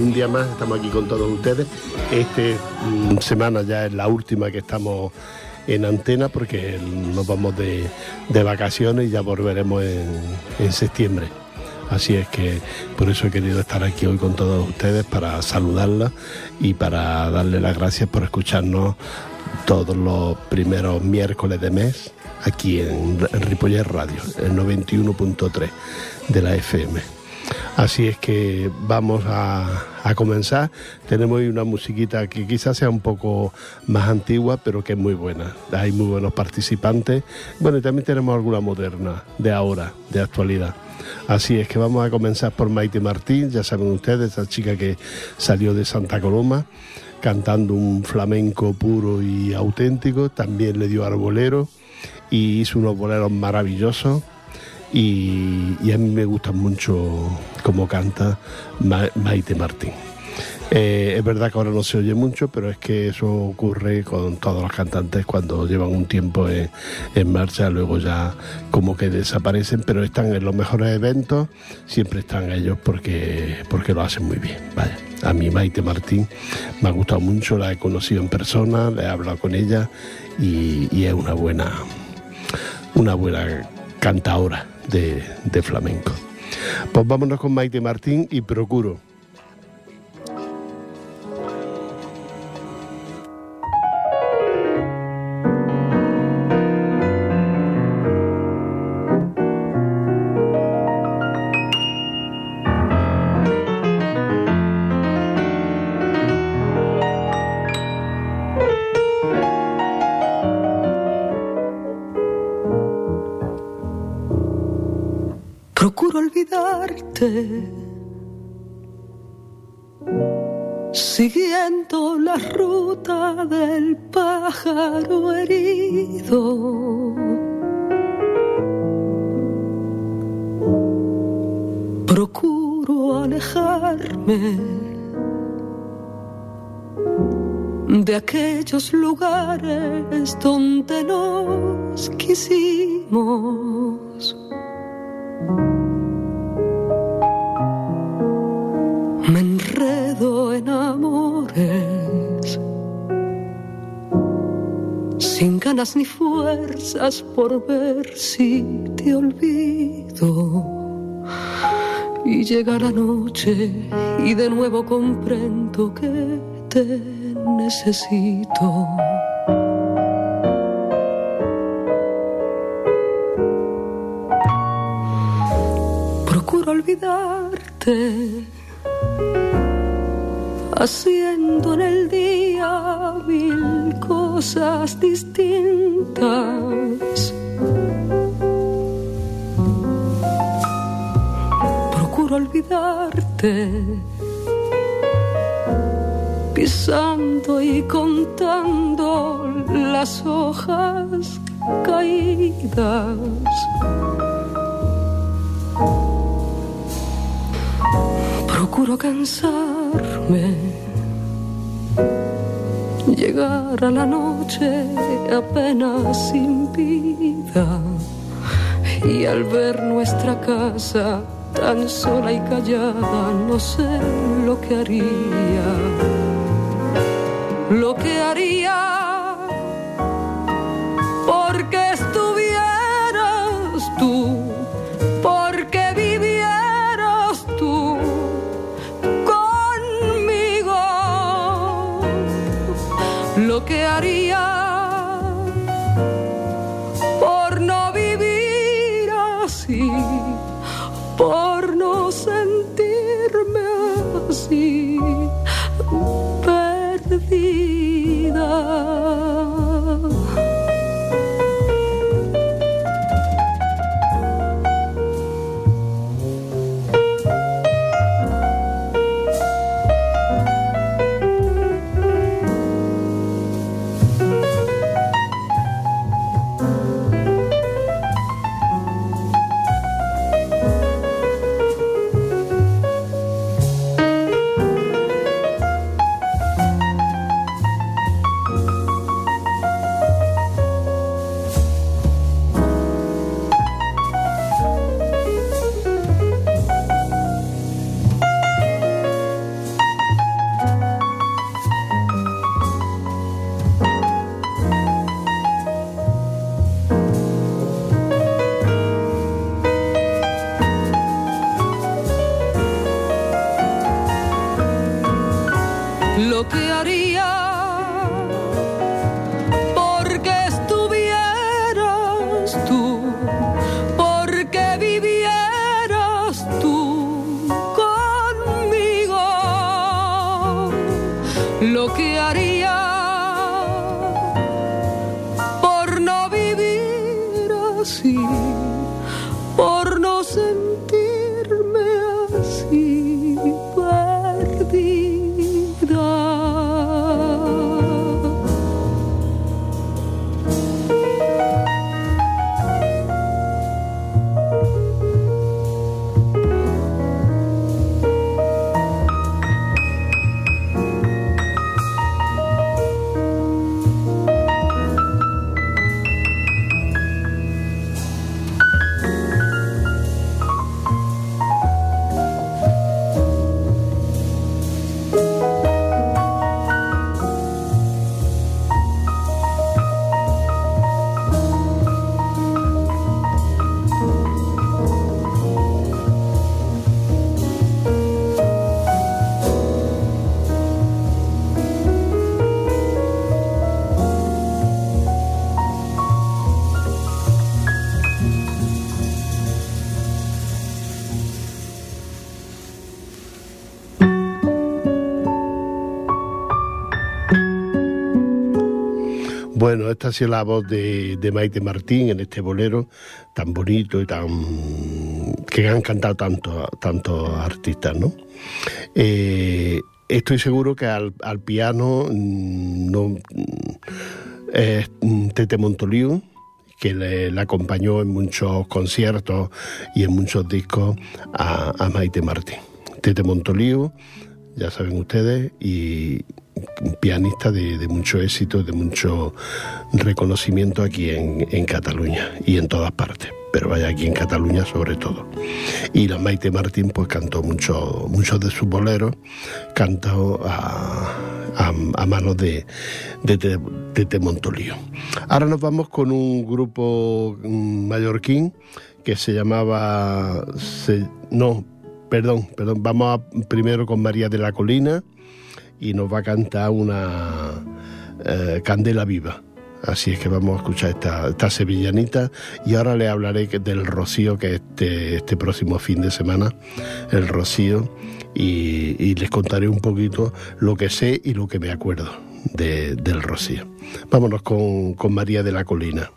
un día más estamos aquí con todos ustedes. Esta mm, semana ya es la última que estamos en antena porque nos vamos de, vacaciones y ya volveremos en, septiembre. Así es que por eso he querido estar aquí hoy con todos ustedes para saludarla y para darle las gracias por escucharnos todos los primeros miércoles de mes aquí en, en Radio, el 91.3 de la FM. Así es que vamos a, comenzar. Tenemos una musiquita que quizás sea un poco más antigua, pero que es muy buena. Hay muy buenos participantes. Bueno, y también tenemos alguna moderna, de ahora, de actualidad. Así es que vamos a comenzar por Maite Martín, ya saben ustedes, esa chica que salió de Santa Coloma cantando un flamenco puro y auténtico, también le dio arbolero y hizo unos boleros maravillosos y, a mí me gusta mucho cómo canta Maite Martín. Eh, es verdad que ahora no se oye mucho, pero es que eso ocurre con todos los cantantes cuando llevan un tiempo en, marcha, luego ya como que desaparecen, pero están en los mejores eventos, siempre están ellos porque, porque lo hacen muy bien. Vaya, a mí Maite Martín me ha gustado mucho, la he conocido en persona, le he hablado con ella y, y es una buena, una buena cantadora de, flamenco. Pues vámonos con Maite Martín y Procuro. Por ver si te olvido. Y llega la noche y de nuevo comprendo que te necesito. Procuro olvidarte haciendo en el día mil distintas. Procuro olvidarte, pisando y contando las hojas caídas. Procuro cansarme llegar a la noche apenas sin vida. Y al ver nuestra casa tan sola y callada no sé lo que haría, lo que haría Bueno, esta ha sido la voz de, de Maite Martín en este bolero tan bonito y tan que han cantado tantos tantos artistas, ¿no? Eh, estoy seguro que al, al piano mm, no es Tete Montoliu, que le, le, acompañó en muchos conciertos y en muchos discos a, a Maite Martín. Tete Montoliu, ya saben ustedes, y pianista de, mucho éxito, de mucho reconocimiento aquí en, en, Cataluña y en todas partes, pero vaya aquí en Cataluña sobre todo. Y la Maite Martín pues cantó muchos mucho de sus boleros, cantó a, manos de, de, Temontolío. Ahora nos vamos con un grupo mallorquín que se llamaba... Se, no, perdón, perdón, vamos a, primero con María de la Colina y nos va a cantar una eh, Candela Viva. Así es que vamos a escuchar esta, esta sevillanita y ahora le hablaré del Rocío, que este, este próximo fin de semana, el Rocío, y, y, les contaré un poquito lo que sé y lo que me acuerdo de, del Rocío. Vámonos con, con María de la Colina.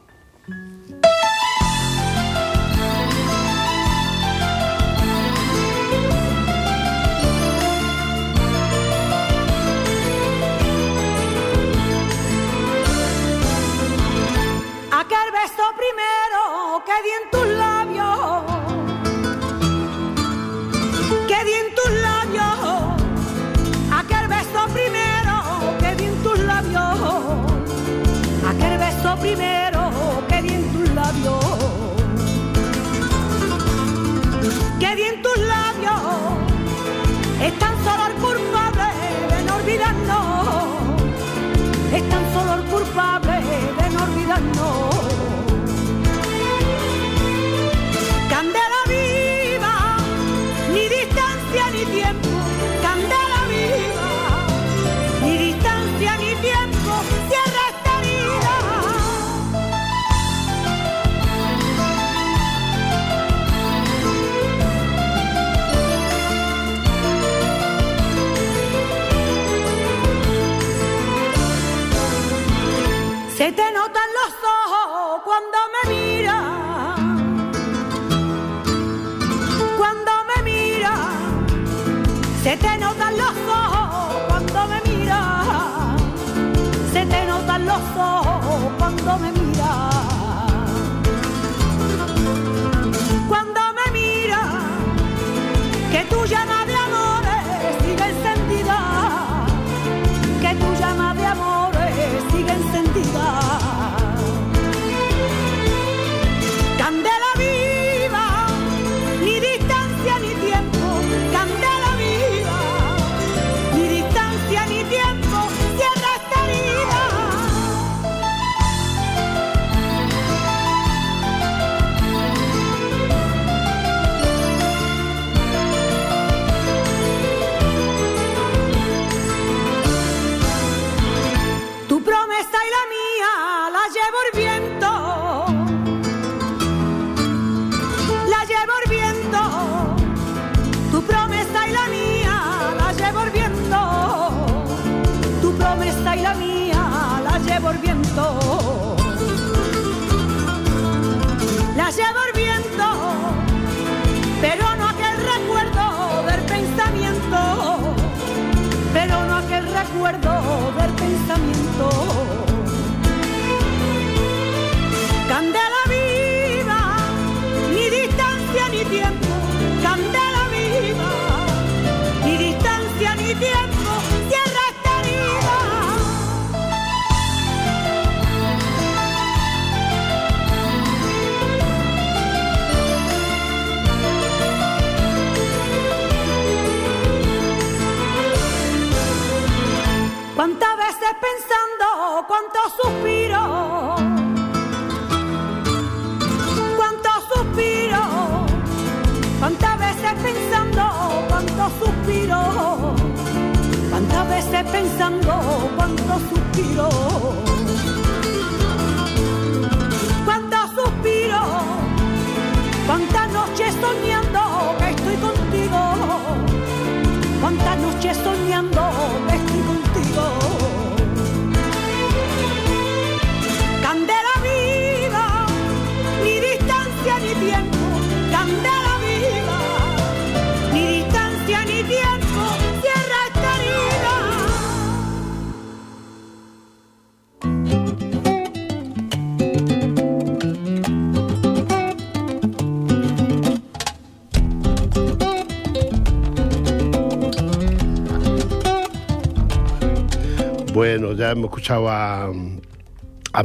Bueno, ya hemos escuchado a,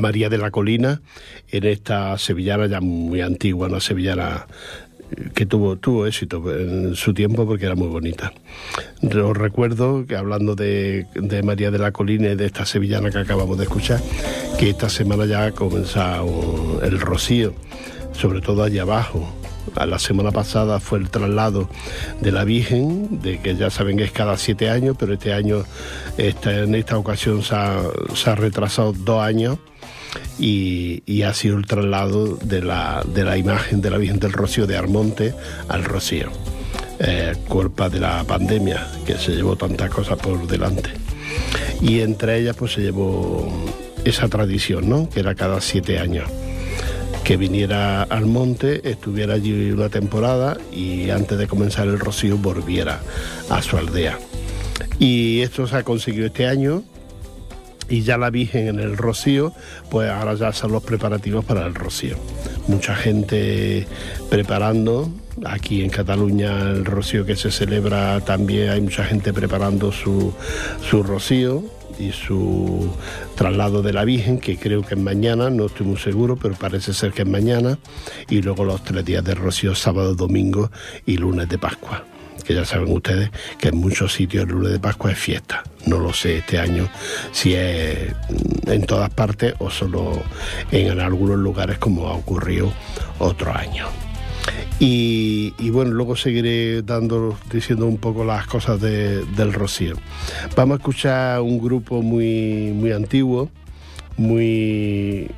María de la Colina en esta sevillana ya muy antigua, una sevillana eh, que tuvo, éxito en su tiempo porque era muy bonita. Os recuerdo que hablando de, de María de la Colina y de esta sevillana que acabamos de escuchar, que esta semana ya ha comenzado el rocío, sobre todo allá abajo, la semana pasada fue el traslado de la Virgen, de que ya saben que es cada siete años, pero este año, esta, en esta ocasión se ha, retrasado dos años y, y ha sido el traslado de la, de la imagen de la Virgen del Rocío de Armonte al Rocío. Eh, culpa de la pandemia, que se llevó tantas cosas por delante. Y entre ellas pues se llevó esa tradición, ¿no? Que era cada siete años que viniera al monte, estuviera allí una temporada y antes de comenzar el rocío volviera a su aldea. Y esto se ha conseguido este año y ya la Virgen en el rocío, pues ahora ya son los preparativos para el rocío. Mucha gente preparando, aquí en Cataluña el rocío que se celebra también hay mucha gente preparando su, su rocío y su traslado de la Virgen, que creo que es mañana, no estoy muy seguro, pero parece ser que es mañana, y luego los tres días de rocío, sábado, domingo y lunes de Pascua que ya saben ustedes que en muchos sitios el lunes de Pascua es fiesta. No lo sé este año si es en todas partes o solo en algunos lugares como ha ocurrido otros años. Y, bueno, luego seguiré dando, diciendo un poco las cosas de, del Rocío. Vamos a escuchar un grupo muy, muy antiguo, muy,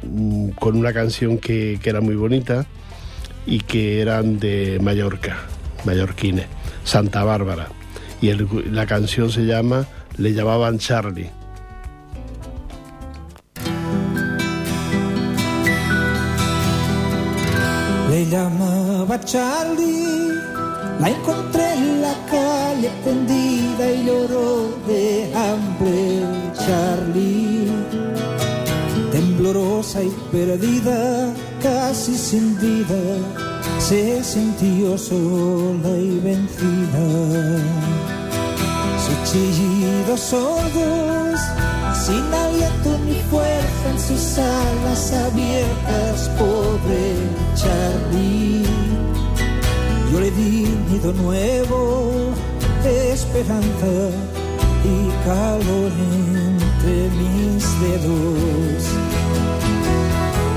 con una canción que, que era muy bonita y que eran de Mallorca, mallorquines. Santa Bárbara. Y la canción se llama Le llamaban Charlie. Le llamaba Charlie, la encontré en la calle tendida y lloró de hambre Charlie. Temblorosa y perdida, casi sin vida se sintió sola y vencida. Chillidos sordos, sin aliento ni fuerza en sus alas abiertas, pobre Charlie. Yo le di nido nuevo, esperanza y calor entre mis dedos.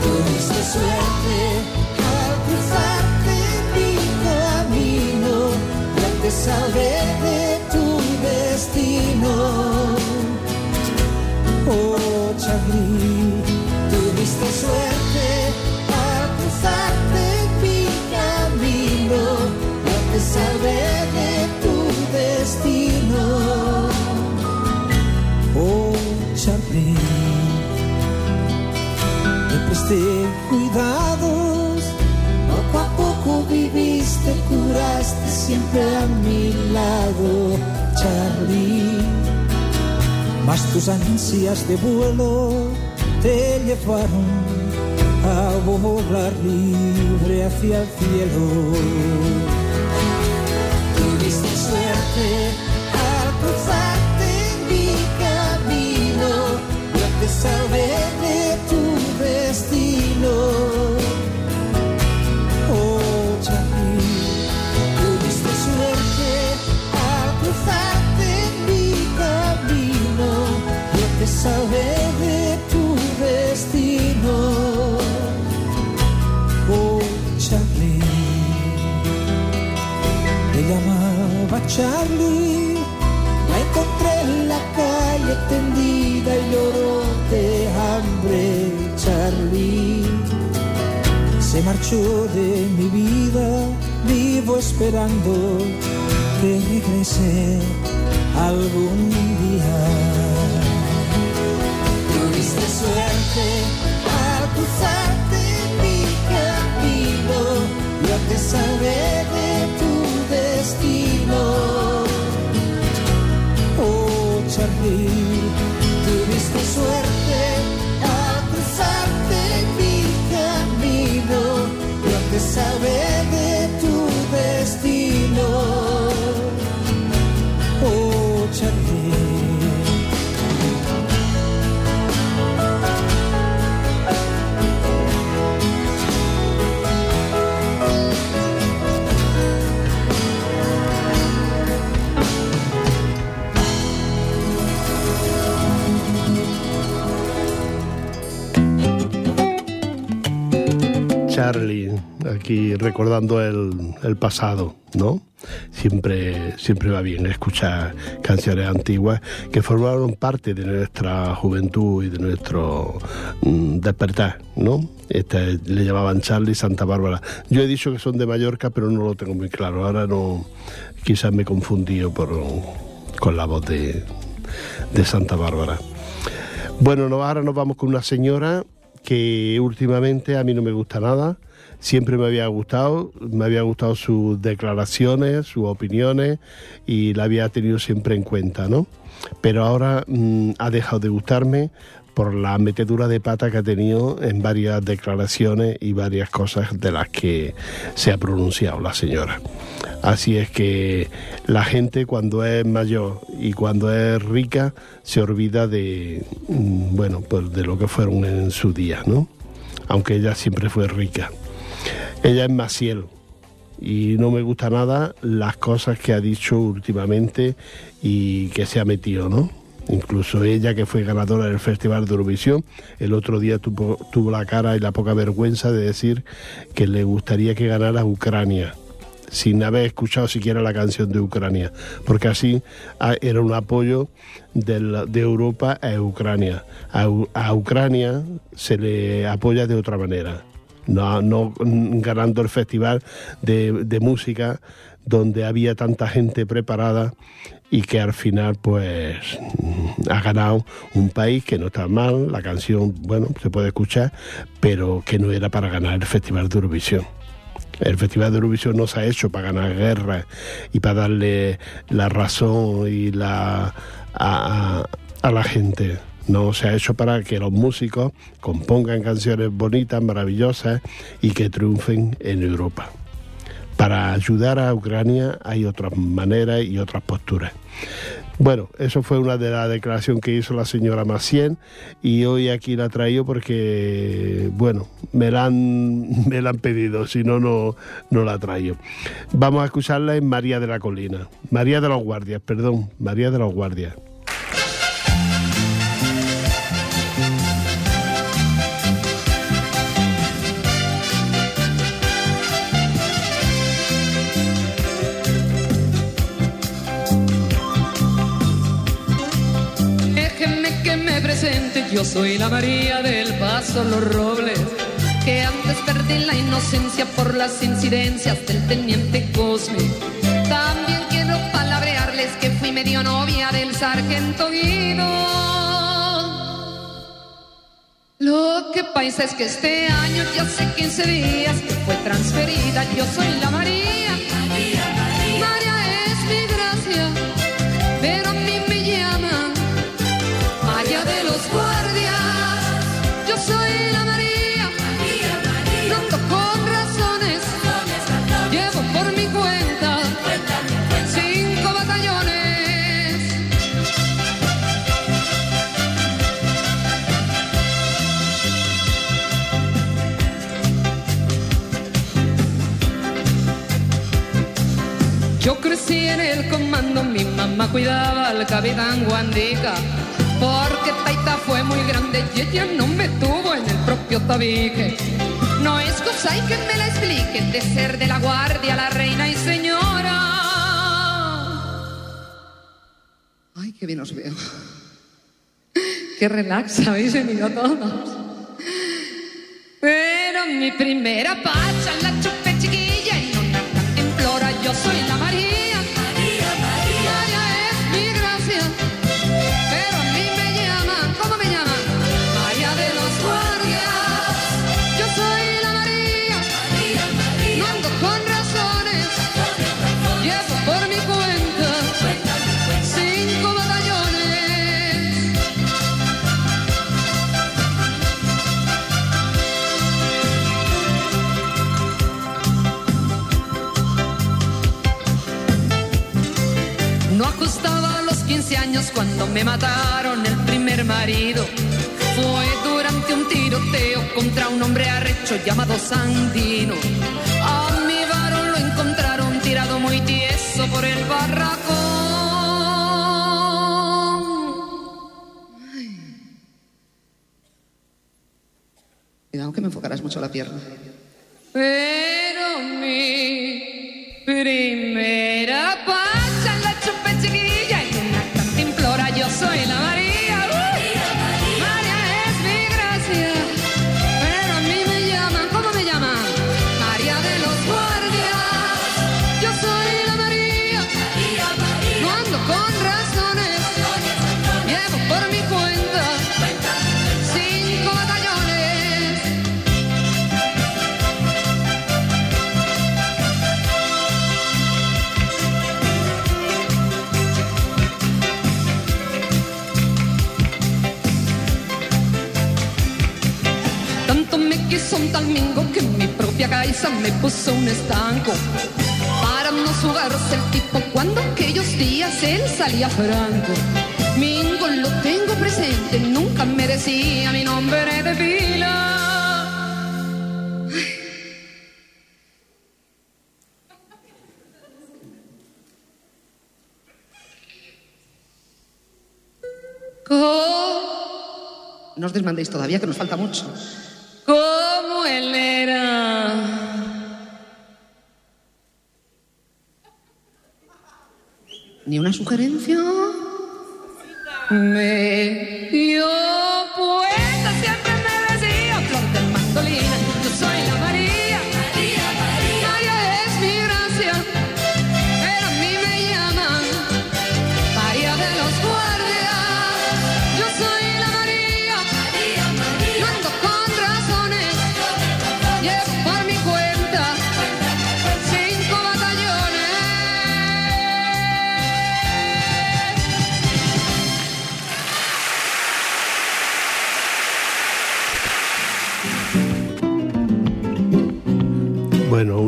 Tuviste suerte al cruzarte mi camino, ya te tu destino. Oh, Chagrin, tuviste suerte al cruzarte mi camino, no te sabré de tu destino. Oh, Chagrin, después de cuidados, poco a poco viviste, curaste siempre a mi lado Charlie. Mas tus ansias de vuelo te llevaron a volar libre hacia el cielo. Tuviste suerte al cruzarte mi camino, yo te salvé Charlie, la encontré en la calle tendida y lloró de hambre, Charlie. Se marchó de mi vida, vivo esperando que regrese algún día. Recordando el, pasado, ¿no? Siempre, siempre va bien escuchar canciones antiguas que formaron parte de nuestra juventud y de nuestro mm, despertar, ¿no? Este, le llamaban Charlie Santa Bárbara. Yo he dicho que son de Mallorca, pero no lo tengo muy claro. Ahora no, quizás me he confundido por, con la voz de, de Santa Bárbara. Bueno, no, ahora nos vamos con una señora que últimamente a mí no me gusta nada. Siempre me había gustado, me había gustado sus declaraciones, sus opiniones y la había tenido siempre en cuenta, ¿no? Pero ahora mm, ha dejado de gustarme por la metedura de pata que ha tenido en varias declaraciones y varias cosas de las que se ha pronunciado la señora. Así es que la gente cuando es mayor y cuando es rica se olvida de, mm, bueno, pues de lo que fueron en su día, ¿no? Aunque ella siempre fue rica. Ella es Maciel y no me gusta nada las cosas que ha dicho últimamente y que se ha metido, ¿no? Incluso ella, que fue ganadora del Festival de Eurovisión, el otro día tuvo, la cara y la poca vergüenza de decir que le gustaría que ganara Ucrania sin haber escuchado siquiera la canción de Ucrania, porque así ah, era un apoyo de Europa a Ucrania. A Ucrania se le apoya de otra manera, no, ganando el festival de, música donde había tanta gente preparada y que al final pues ha ganado un país que no está mal, la canción, bueno, se puede escuchar, pero que no era para ganar el Festival de Eurovisión. El Festival de Eurovisión no se ha hecho para ganar guerra y para darle la razón y la a la gente. No se ha hecho para que los músicos compongan canciones bonitas, maravillosas y que triunfen en Europa. Para ayudar a Ucrania hay otras maneras y otras posturas. Bueno, eso fue una de las declaraciones que hizo la señora Macien y hoy aquí la traigo porque, bueno, me la han, me la han pedido, si no, no, no la traigo. Vamos a escucharla en María de la Colina, María de los Guardias, perdón, María de los Guardias. Soy la María del Paso Los Robles, que antes perdí la inocencia por las incidencias del teniente Cosme. También quiero palabrearles que fui medio novia del sargento Guido. Lo que pasa es que este año ya hace 15 días que fue transferida, yo soy la. María, Crecí en el comando, mi mamá cuidaba al capitán Guandica. Porque Taita fue muy grande y ella no me tuvo en el propio tabique. No es cosa y que me la expliquen de ser de la guardia la reina y señora. Ay, qué bien os veo. Qué relax habéis venido todos. Pero mi primera pacha la No ajustaba a los 15 años cuando me mataron el primer marido. Fue durante un tiroteo contra un hombre arrecho llamado Sandino. A mi varón lo encontraron tirado muy tieso por el barracón. Ay. Cuidado que me enfocarás mucho la pierna. Pero mi primera me quiso un tal mingo que mi propia caiza me puso un estanco. Para no jugarse el tipo cuando aquellos días él salía franco. Mingo lo tengo presente, nunca me decía mi nombre de pila. No os desmandéis todavía, que nos falta mucho. ¿Cómo ¿Ni una sugerencia? Me dio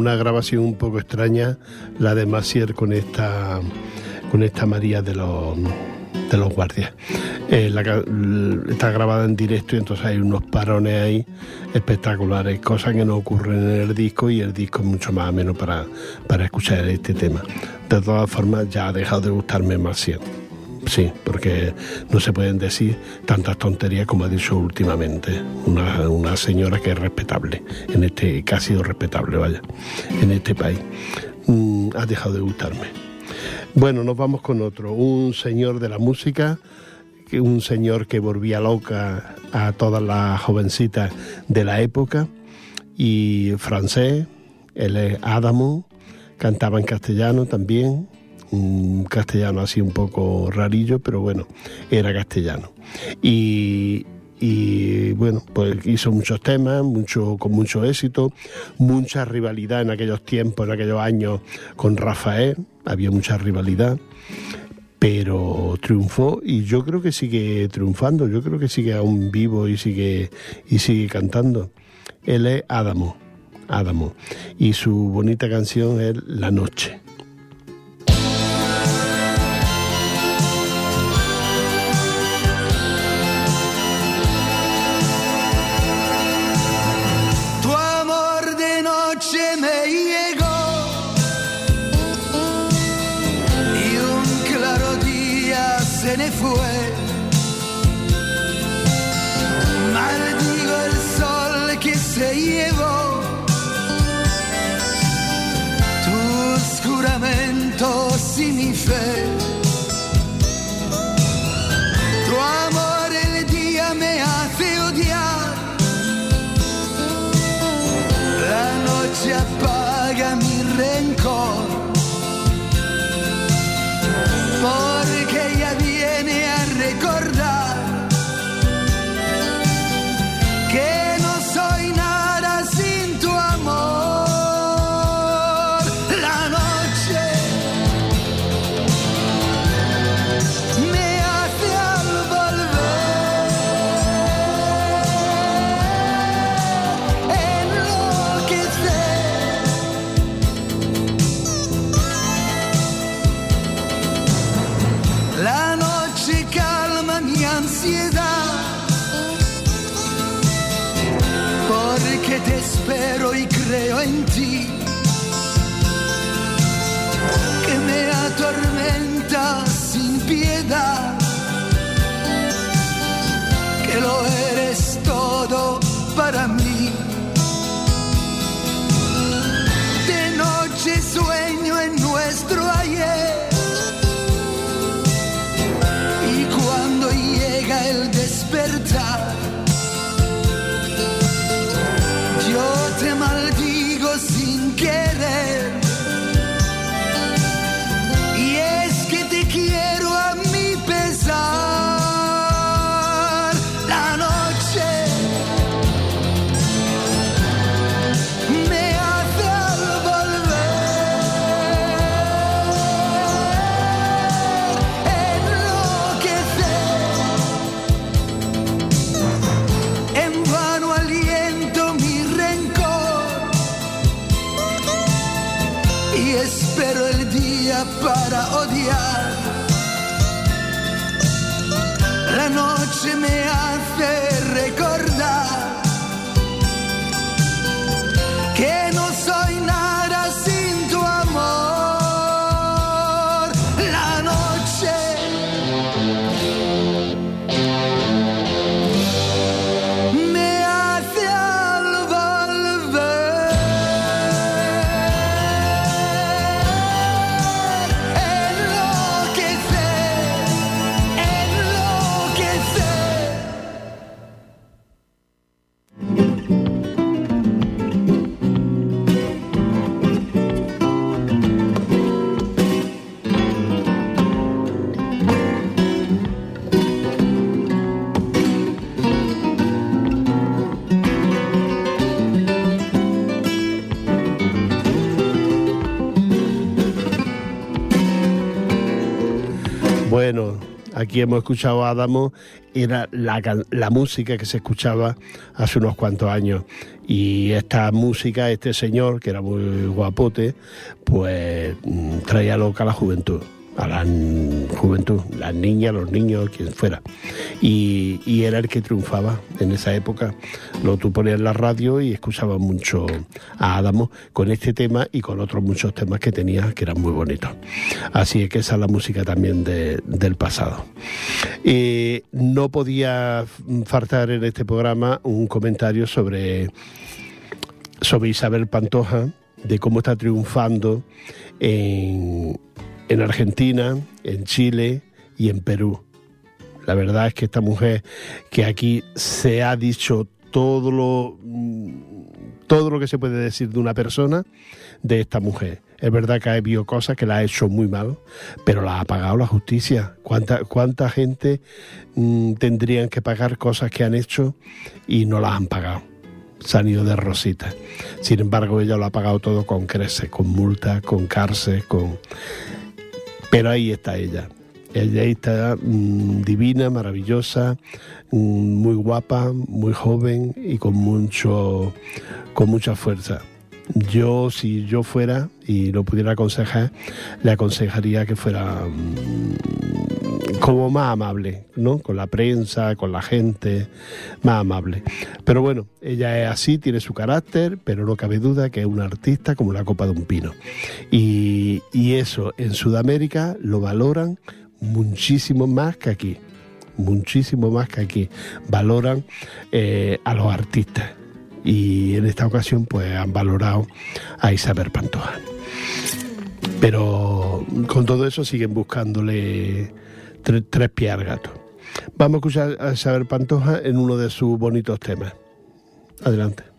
una grabación un poco extraña, la de Massier con esta, con esta María de los, de los guardias. Eh, está grabada en directo y entonces hay unos parones ahí espectaculares, cosas que no ocurren en el disco y el disco es mucho más ameno para, para escuchar este tema. De todas formas, ya ha dejado de gustarme Massier. Sí, porque no se pueden decir tantas tonterías como ha dicho últimamente una, una señora que es respetable, en este, que ha sido respetable, vaya, en este país. Mm, ha dejado de gustarme. Bueno, nos vamos con otro, un señor de la música, un señor que volvía loca a todas las jovencitas de la época, y francés, él es Adamo, cantaba en castellano también, castellano así un poco rarillo, pero bueno, era castellano. Y y bueno, pues hizo muchos temas, mucho, con mucho éxito, mucha rivalidad en aquellos tiempos, en aquellos años con Rafael, había mucha rivalidad, pero triunfó y yo creo que sigue triunfando, yo creo que sigue aún vivo y sigue, y sigue cantando. Él es Adamo, Adamo, y su bonita canción es La Noche. Aquí hemos escuchado a Adamo, era la, la, música que se escuchaba hace unos cuantos años. Y esta música, este señor, que era muy guapote, pues mm, traía loca a la juventud a la juventud, las niñas, los niños, quien fuera. Y, era el que triunfaba en esa época. Lo tú ponías en la radio y escuchabas mucho a Adamo con este tema y con otros muchos temas que tenía que eran muy bonitos. Así que esa es la música también del pasado. y no podía faltar en este programa un comentario sobre, sobre Isabel Pantoja, de cómo está triunfando en, en Argentina, en Chile y en Perú. La verdad es que esta mujer que aquí se ha dicho todo lo mm, todo lo que se puede decir de una persona de esta mujer. Es verdad que ha habido cosas que la ha hecho muy mal, pero la ha pagado la justicia. ¿Cuánta, cuánta gente mm, tendrían que pagar cosas que han hecho y no las han pagado? Se han ido de rosita. Sin embargo, ella lo ha pagado todo con creces, con multas, con cárcel, con... Pero ahí está ella. Ella está mm, divina, maravillosa, mm, muy guapa, muy joven y con mucho, con mucha fuerza. Yo, si yo fuera y lo pudiera aconsejar, le aconsejaría que fuera mm, como más amable, ¿no? Con la prensa, con la gente, más amable. Pero bueno, ella es así, tiene su carácter, pero no cabe duda que es una artista como la copa de un pino. Y, eso en Sudamérica lo valoran muchísimo más que aquí, muchísimo más que aquí. Valoran eh, a los artistas y en esta ocasión pues han valorado a Isabel Pantoja. Pero con todo eso siguen buscándole tres pies al gato. Vamos a escuchar a Isabel Pantoja en uno de sus bonitos temas. Adelante.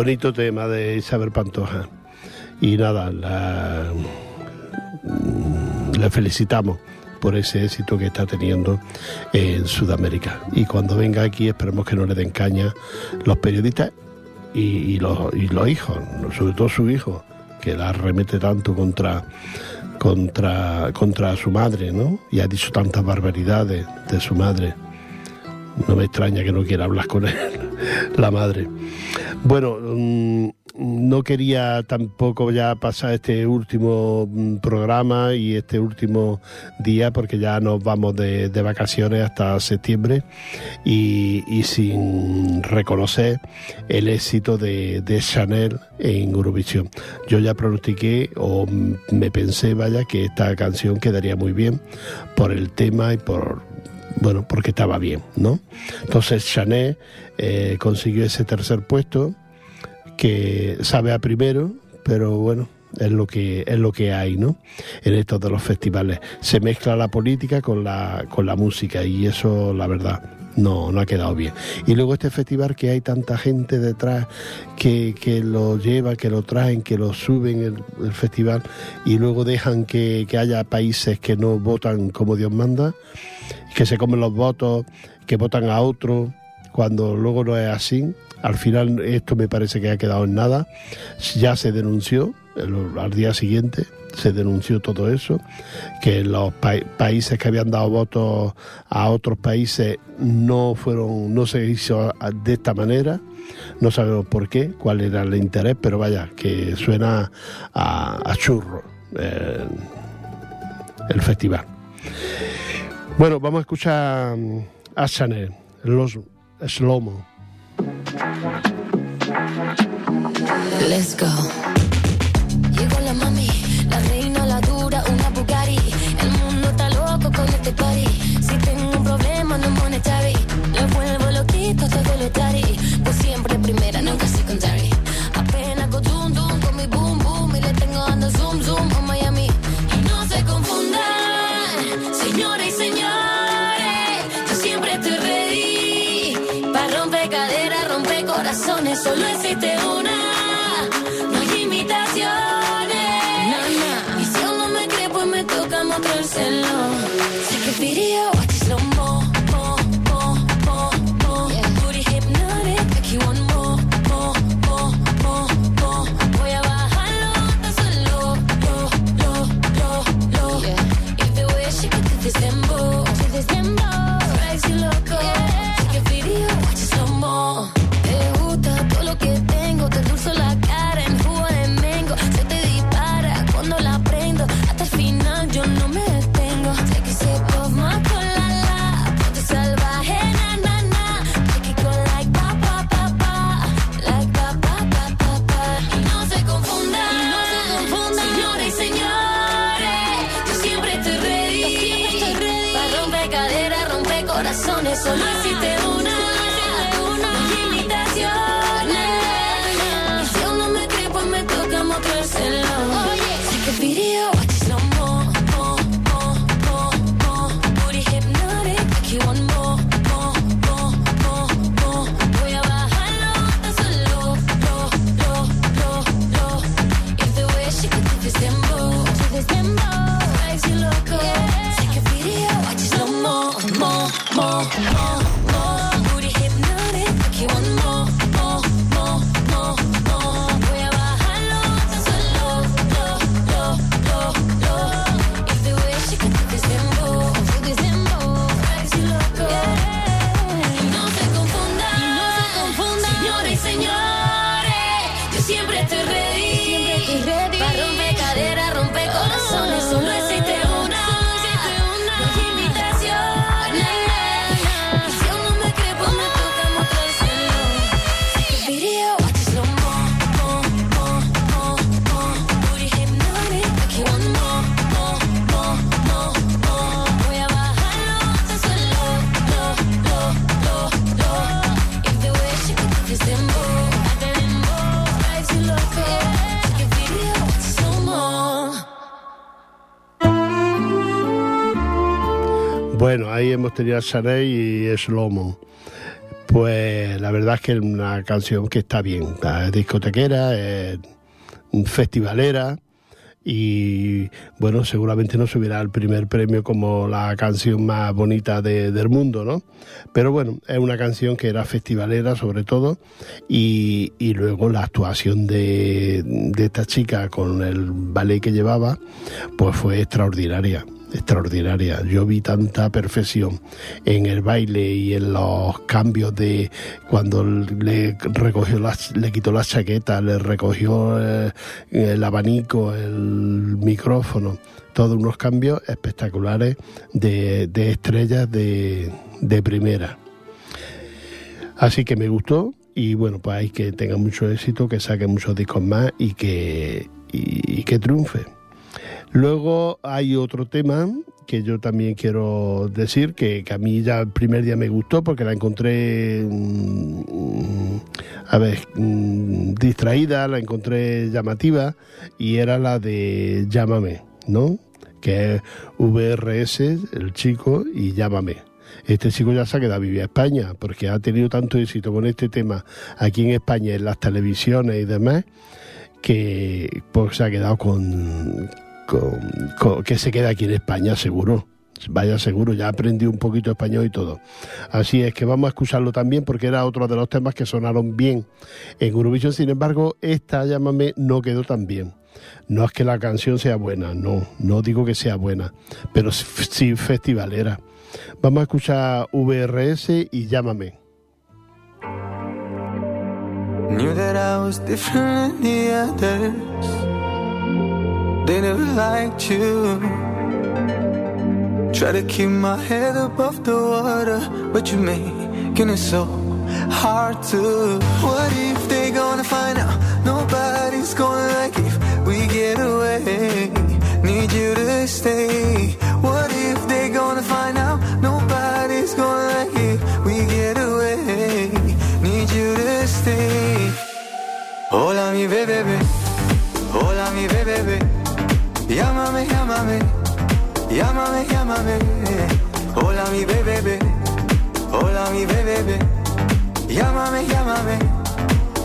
Bonito tema de Isabel Pantoja. Y nada, la, le felicitamos por ese éxito que está teniendo en Sudamérica. Y cuando venga aquí esperemos que no le den caña los periodistas y, los, hijos, sobre todo su hijo, que la remete tanto contra, contra, contra su madre, ¿no? Y ha dicho tantas barbaridades de su madre. No me extraña que no quiera hablar con él, la madre. Bueno, mm, no quería tampoco ya pasar este último mm, programa y este último día porque ya nos vamos de, vacaciones hasta septiembre y, sin reconocer el éxito de, Chanel en Eurovisión. Yo ya pronostiqué o me pensé, vaya, que esta canción quedaría muy bien por el tema y por, bueno, porque estaba bien, ¿no? Entonces Chanel eh, consiguió ese tercer puesto que sabe a primero, pero bueno, es lo que es lo que hay, ¿no? En estos de los festivales se mezcla la política con la con la música y eso la verdad no no ha quedado bien. Y luego este festival que hay tanta gente detrás que, que lo lleva, que lo traen, que lo suben el, el festival y luego dejan que, que haya países que no votan como Dios manda, que se comen los votos, que votan a otro cuando luego no es así al final esto me parece que ha quedado en nada. Ya se denunció al día siguiente, se denunció todo eso, que los países que habían dado votos a otros países no fueron, no se hizo de esta manera. No sabemos por qué, cuál era el interés, pero vaya, que suena a, churro eh, el festival. Bueno, vamos a escuchar a Chanel, los Slomo. Let's go. Loco con Sé hemos tenido a y Slomo. Pues la verdad es que es una canción que está bien, es discotequera, es festivalera y bueno, seguramente no subirá el primer premio como la canción más bonita del mundo, ¿no? Pero bueno, es una canción que era festivalera sobre todo y, y luego la actuación de, de esta chica con el ballet que llevaba, pues fue extraordinaria extraordinaria. Yo vi tanta perfección en el baile y en los cambios de cuando le recogió las, le quitó la chaqueta, le recogió eh, el, abanico, el micrófono, todos unos cambios espectaculares de, estrellas de, primera. Así que me gustó y bueno, pues hay que tenga mucho éxito, que saque muchos discos más y que, y que triunfe. Luego hay otro tema que yo también quiero decir, que, a mí ya el primer día me gustó porque la encontré, mm, a ver, mm, distraída, la encontré llamativa y era la de Llámame, ¿no? Que es VRS, el chico, y Llámame. Este chico ya se ha quedado vivir a España porque ha tenido tanto éxito con este tema aquí en España, en las televisiones y demás, que pues, se ha quedado con que se queda aquí en España, seguro. Vaya seguro, ya aprendí un poquito español y todo. Así es que vamos a escucharlo también porque era otro de los temas que sonaron bien en Eurovision. Sin embargo, esta, llámame, no quedó tan bien. No es que la canción sea buena, no, no digo que sea buena, pero sí festivalera. Vamos a escuchar VRS y llámame. They never liked you. Try to keep my head above the water, but you're making it so hard to. What if they gonna find out? Nobody's gonna like if we get away. Need you to stay. What if they gonna find out? Nobody's gonna like if we get away. Need you to stay. Hola mi bebé. Llámame, llámame, llámame, llámame. Hola mi bebé, hola mi bebé. Llámame, llámame,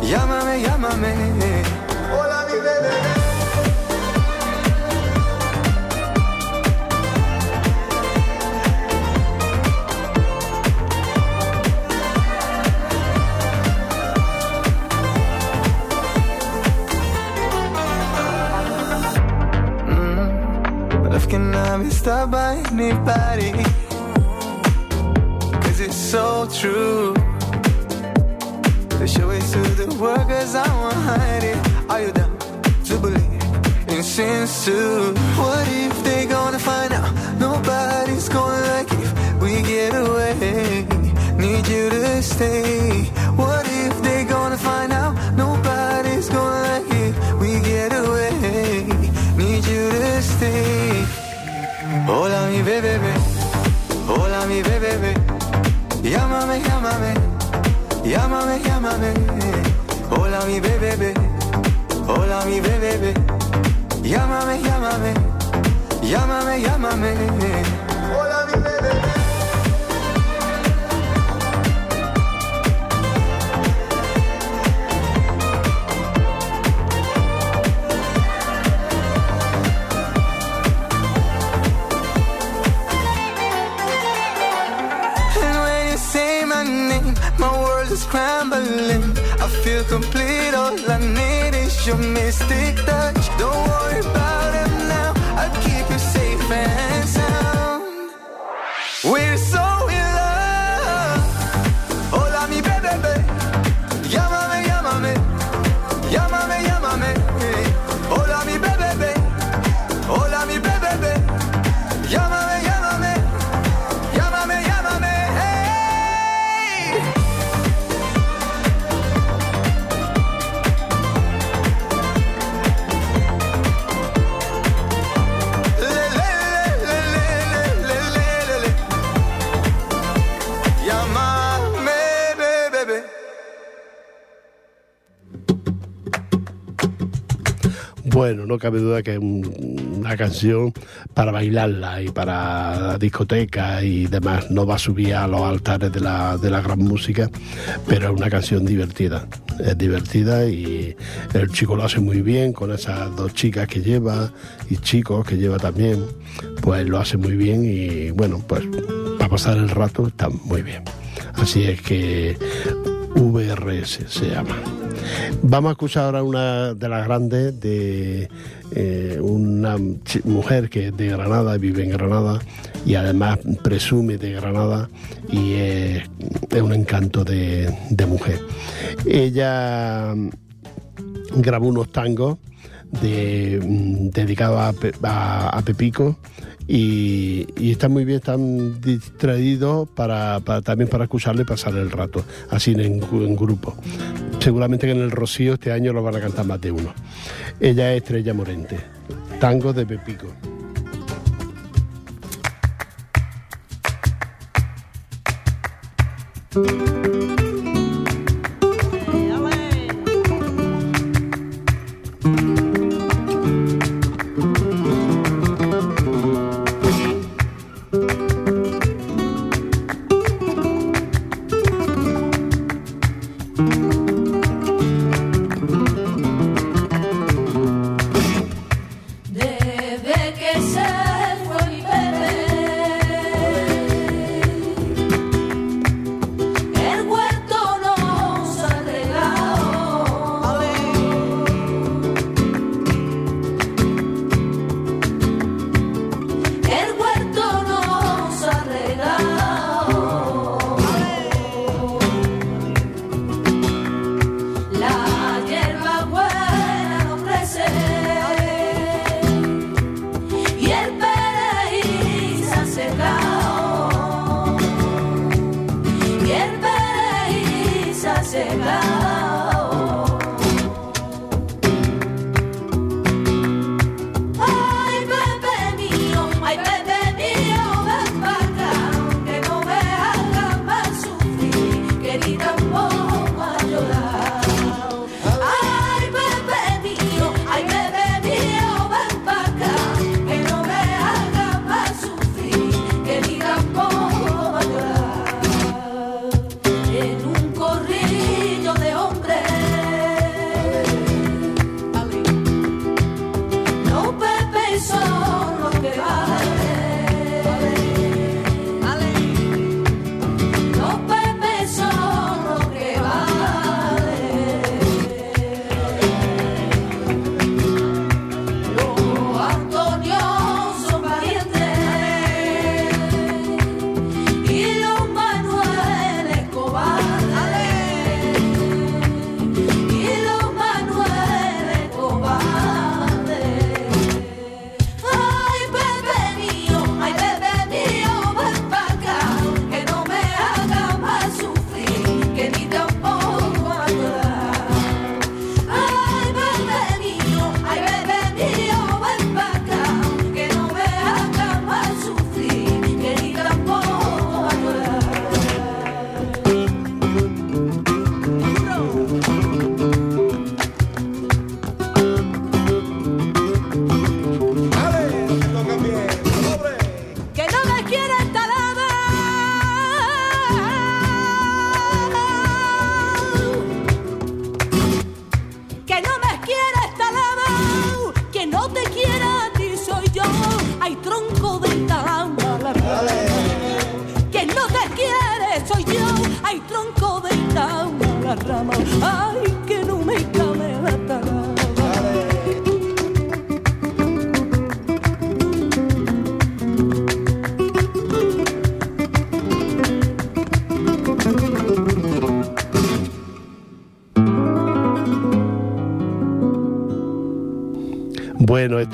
llámame, llámame. Cannot be stopped by anybody. Cause it's so true. They show it to the cause I won't hide it. Are you down to believe in sins too? What if they gonna find out? Nobody's gonna like if we get away. Need you to stay. Bebé, hola mi bebé, llámame, llámame, llámame, llámame. Hola mi bebé, hola mi bebé, llámame, llámame, llámame, llámame. Feel complete. All I need is your mystic touch. Don't worry about it Bueno, no cabe duda que es un una canción para bailarla y para discotecas y demás. No va a subir a los altares de la, de la gran música, pero es una canción divertida. Es divertida y el chico lo hace muy bien con esas dos chicas que lleva y chicos que lleva también. Pues lo hace muy bien y bueno, pues para pasar el rato está muy bien. Así es que VRS se llama. Vamos a escuchar ahora una de las grandes de eh, una mujer que es de Granada, vive en Granada y además presume de Granada y es, un encanto de, mujer. Ella grabó unos tangos mm, dedicados a Pepico y, está muy bien, están distraídos para, también para escucharle y pasar el rato, así en, grupo. Seguramente que en el Rocío este año lo van a cantar más de uno. Ella es Estrella Morente, tango de Pepico. Bueno,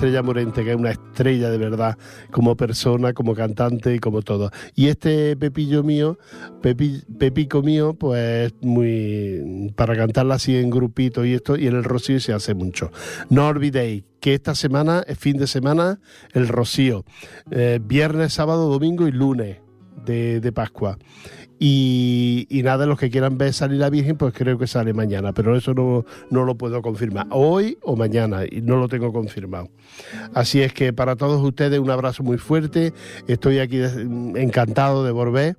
Estrella Morente, que es una estrella de verdad, como persona, como cantante y como todo. Y este Pepillo mío, Pepico mío, pues muy para cantarla así en grupito y esto, y en el Rocío se hace mucho. No olvidéis que esta semana es fin de semana el Rocío. Eh, viernes, sábado, domingo y lunes. de, Pascua. Y, nada, los que quieran ver salir la Virgen, pues creo que sale mañana, pero eso no, no lo puedo confirmar, hoy o mañana, y no lo tengo confirmado. Así es que para todos ustedes un abrazo muy fuerte, estoy aquí encantado de volver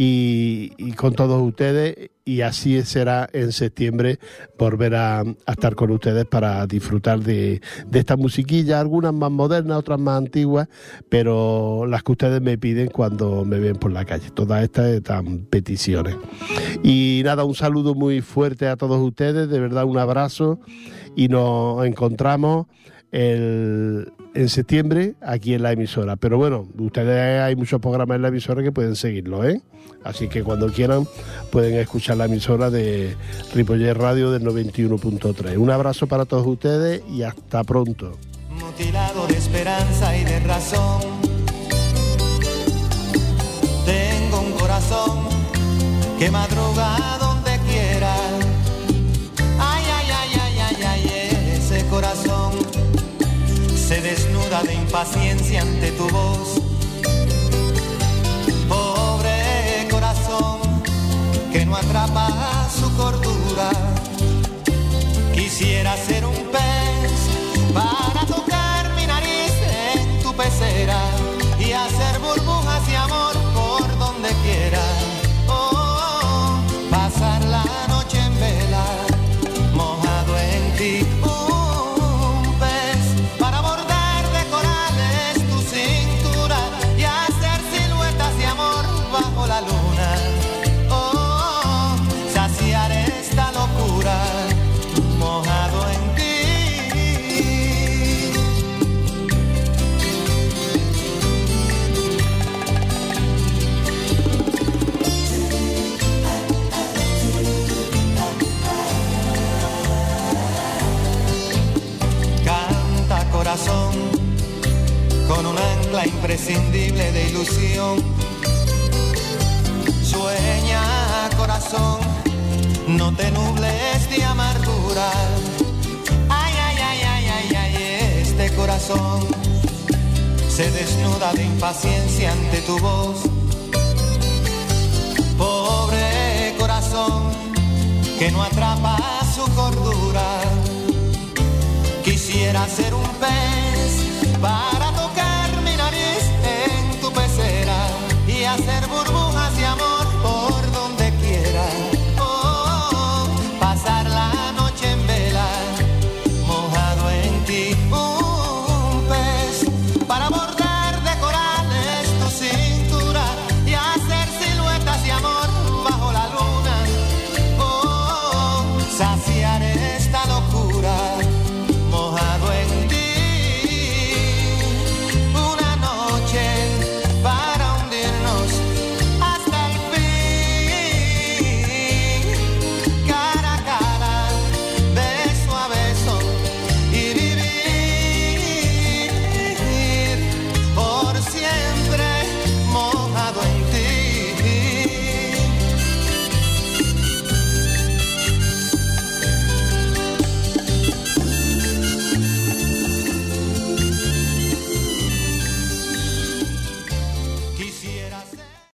y, con todos ustedes y así será en septiembre volver a, estar con ustedes para disfrutar de, esta musiquilla, algunas más modernas, otras más antiguas, pero las que ustedes me piden cuando me ven por la calle. Todas estas están peticiones. Y nada, un saludo muy fuerte a todos ustedes, de verdad un abrazo y nos encontramos el, en septiembre aquí en la emisora. Pero bueno, ustedes hay muchos programas en la emisora que pueden seguirlo, ¿eh? Así que cuando quieran pueden escuchar la emisora de Ripollet Radio del 91.3. Un abrazo para todos ustedes y hasta pronto. Mutilado de esperanza y de razón. Tengo un corazón que madruga donde quiera. Ay, ay, ay, ay, ese corazón se desnuda de impaciencia ante tu voz que no atrapa su cordura. Quisiera ser un pez para tocar mi nariz en tu pecera y hacer burbujas de amor por donde quiera. Imprescindible de ilusión. Sueña corazón, no te nubles de amargura. Ay, ay, ay, ay, ay, ay, este corazón se desnuda de impaciencia ante tu voz. Pobre corazón que no atrapa su cordura Quisiera ser un pez para tocar hacer burbujas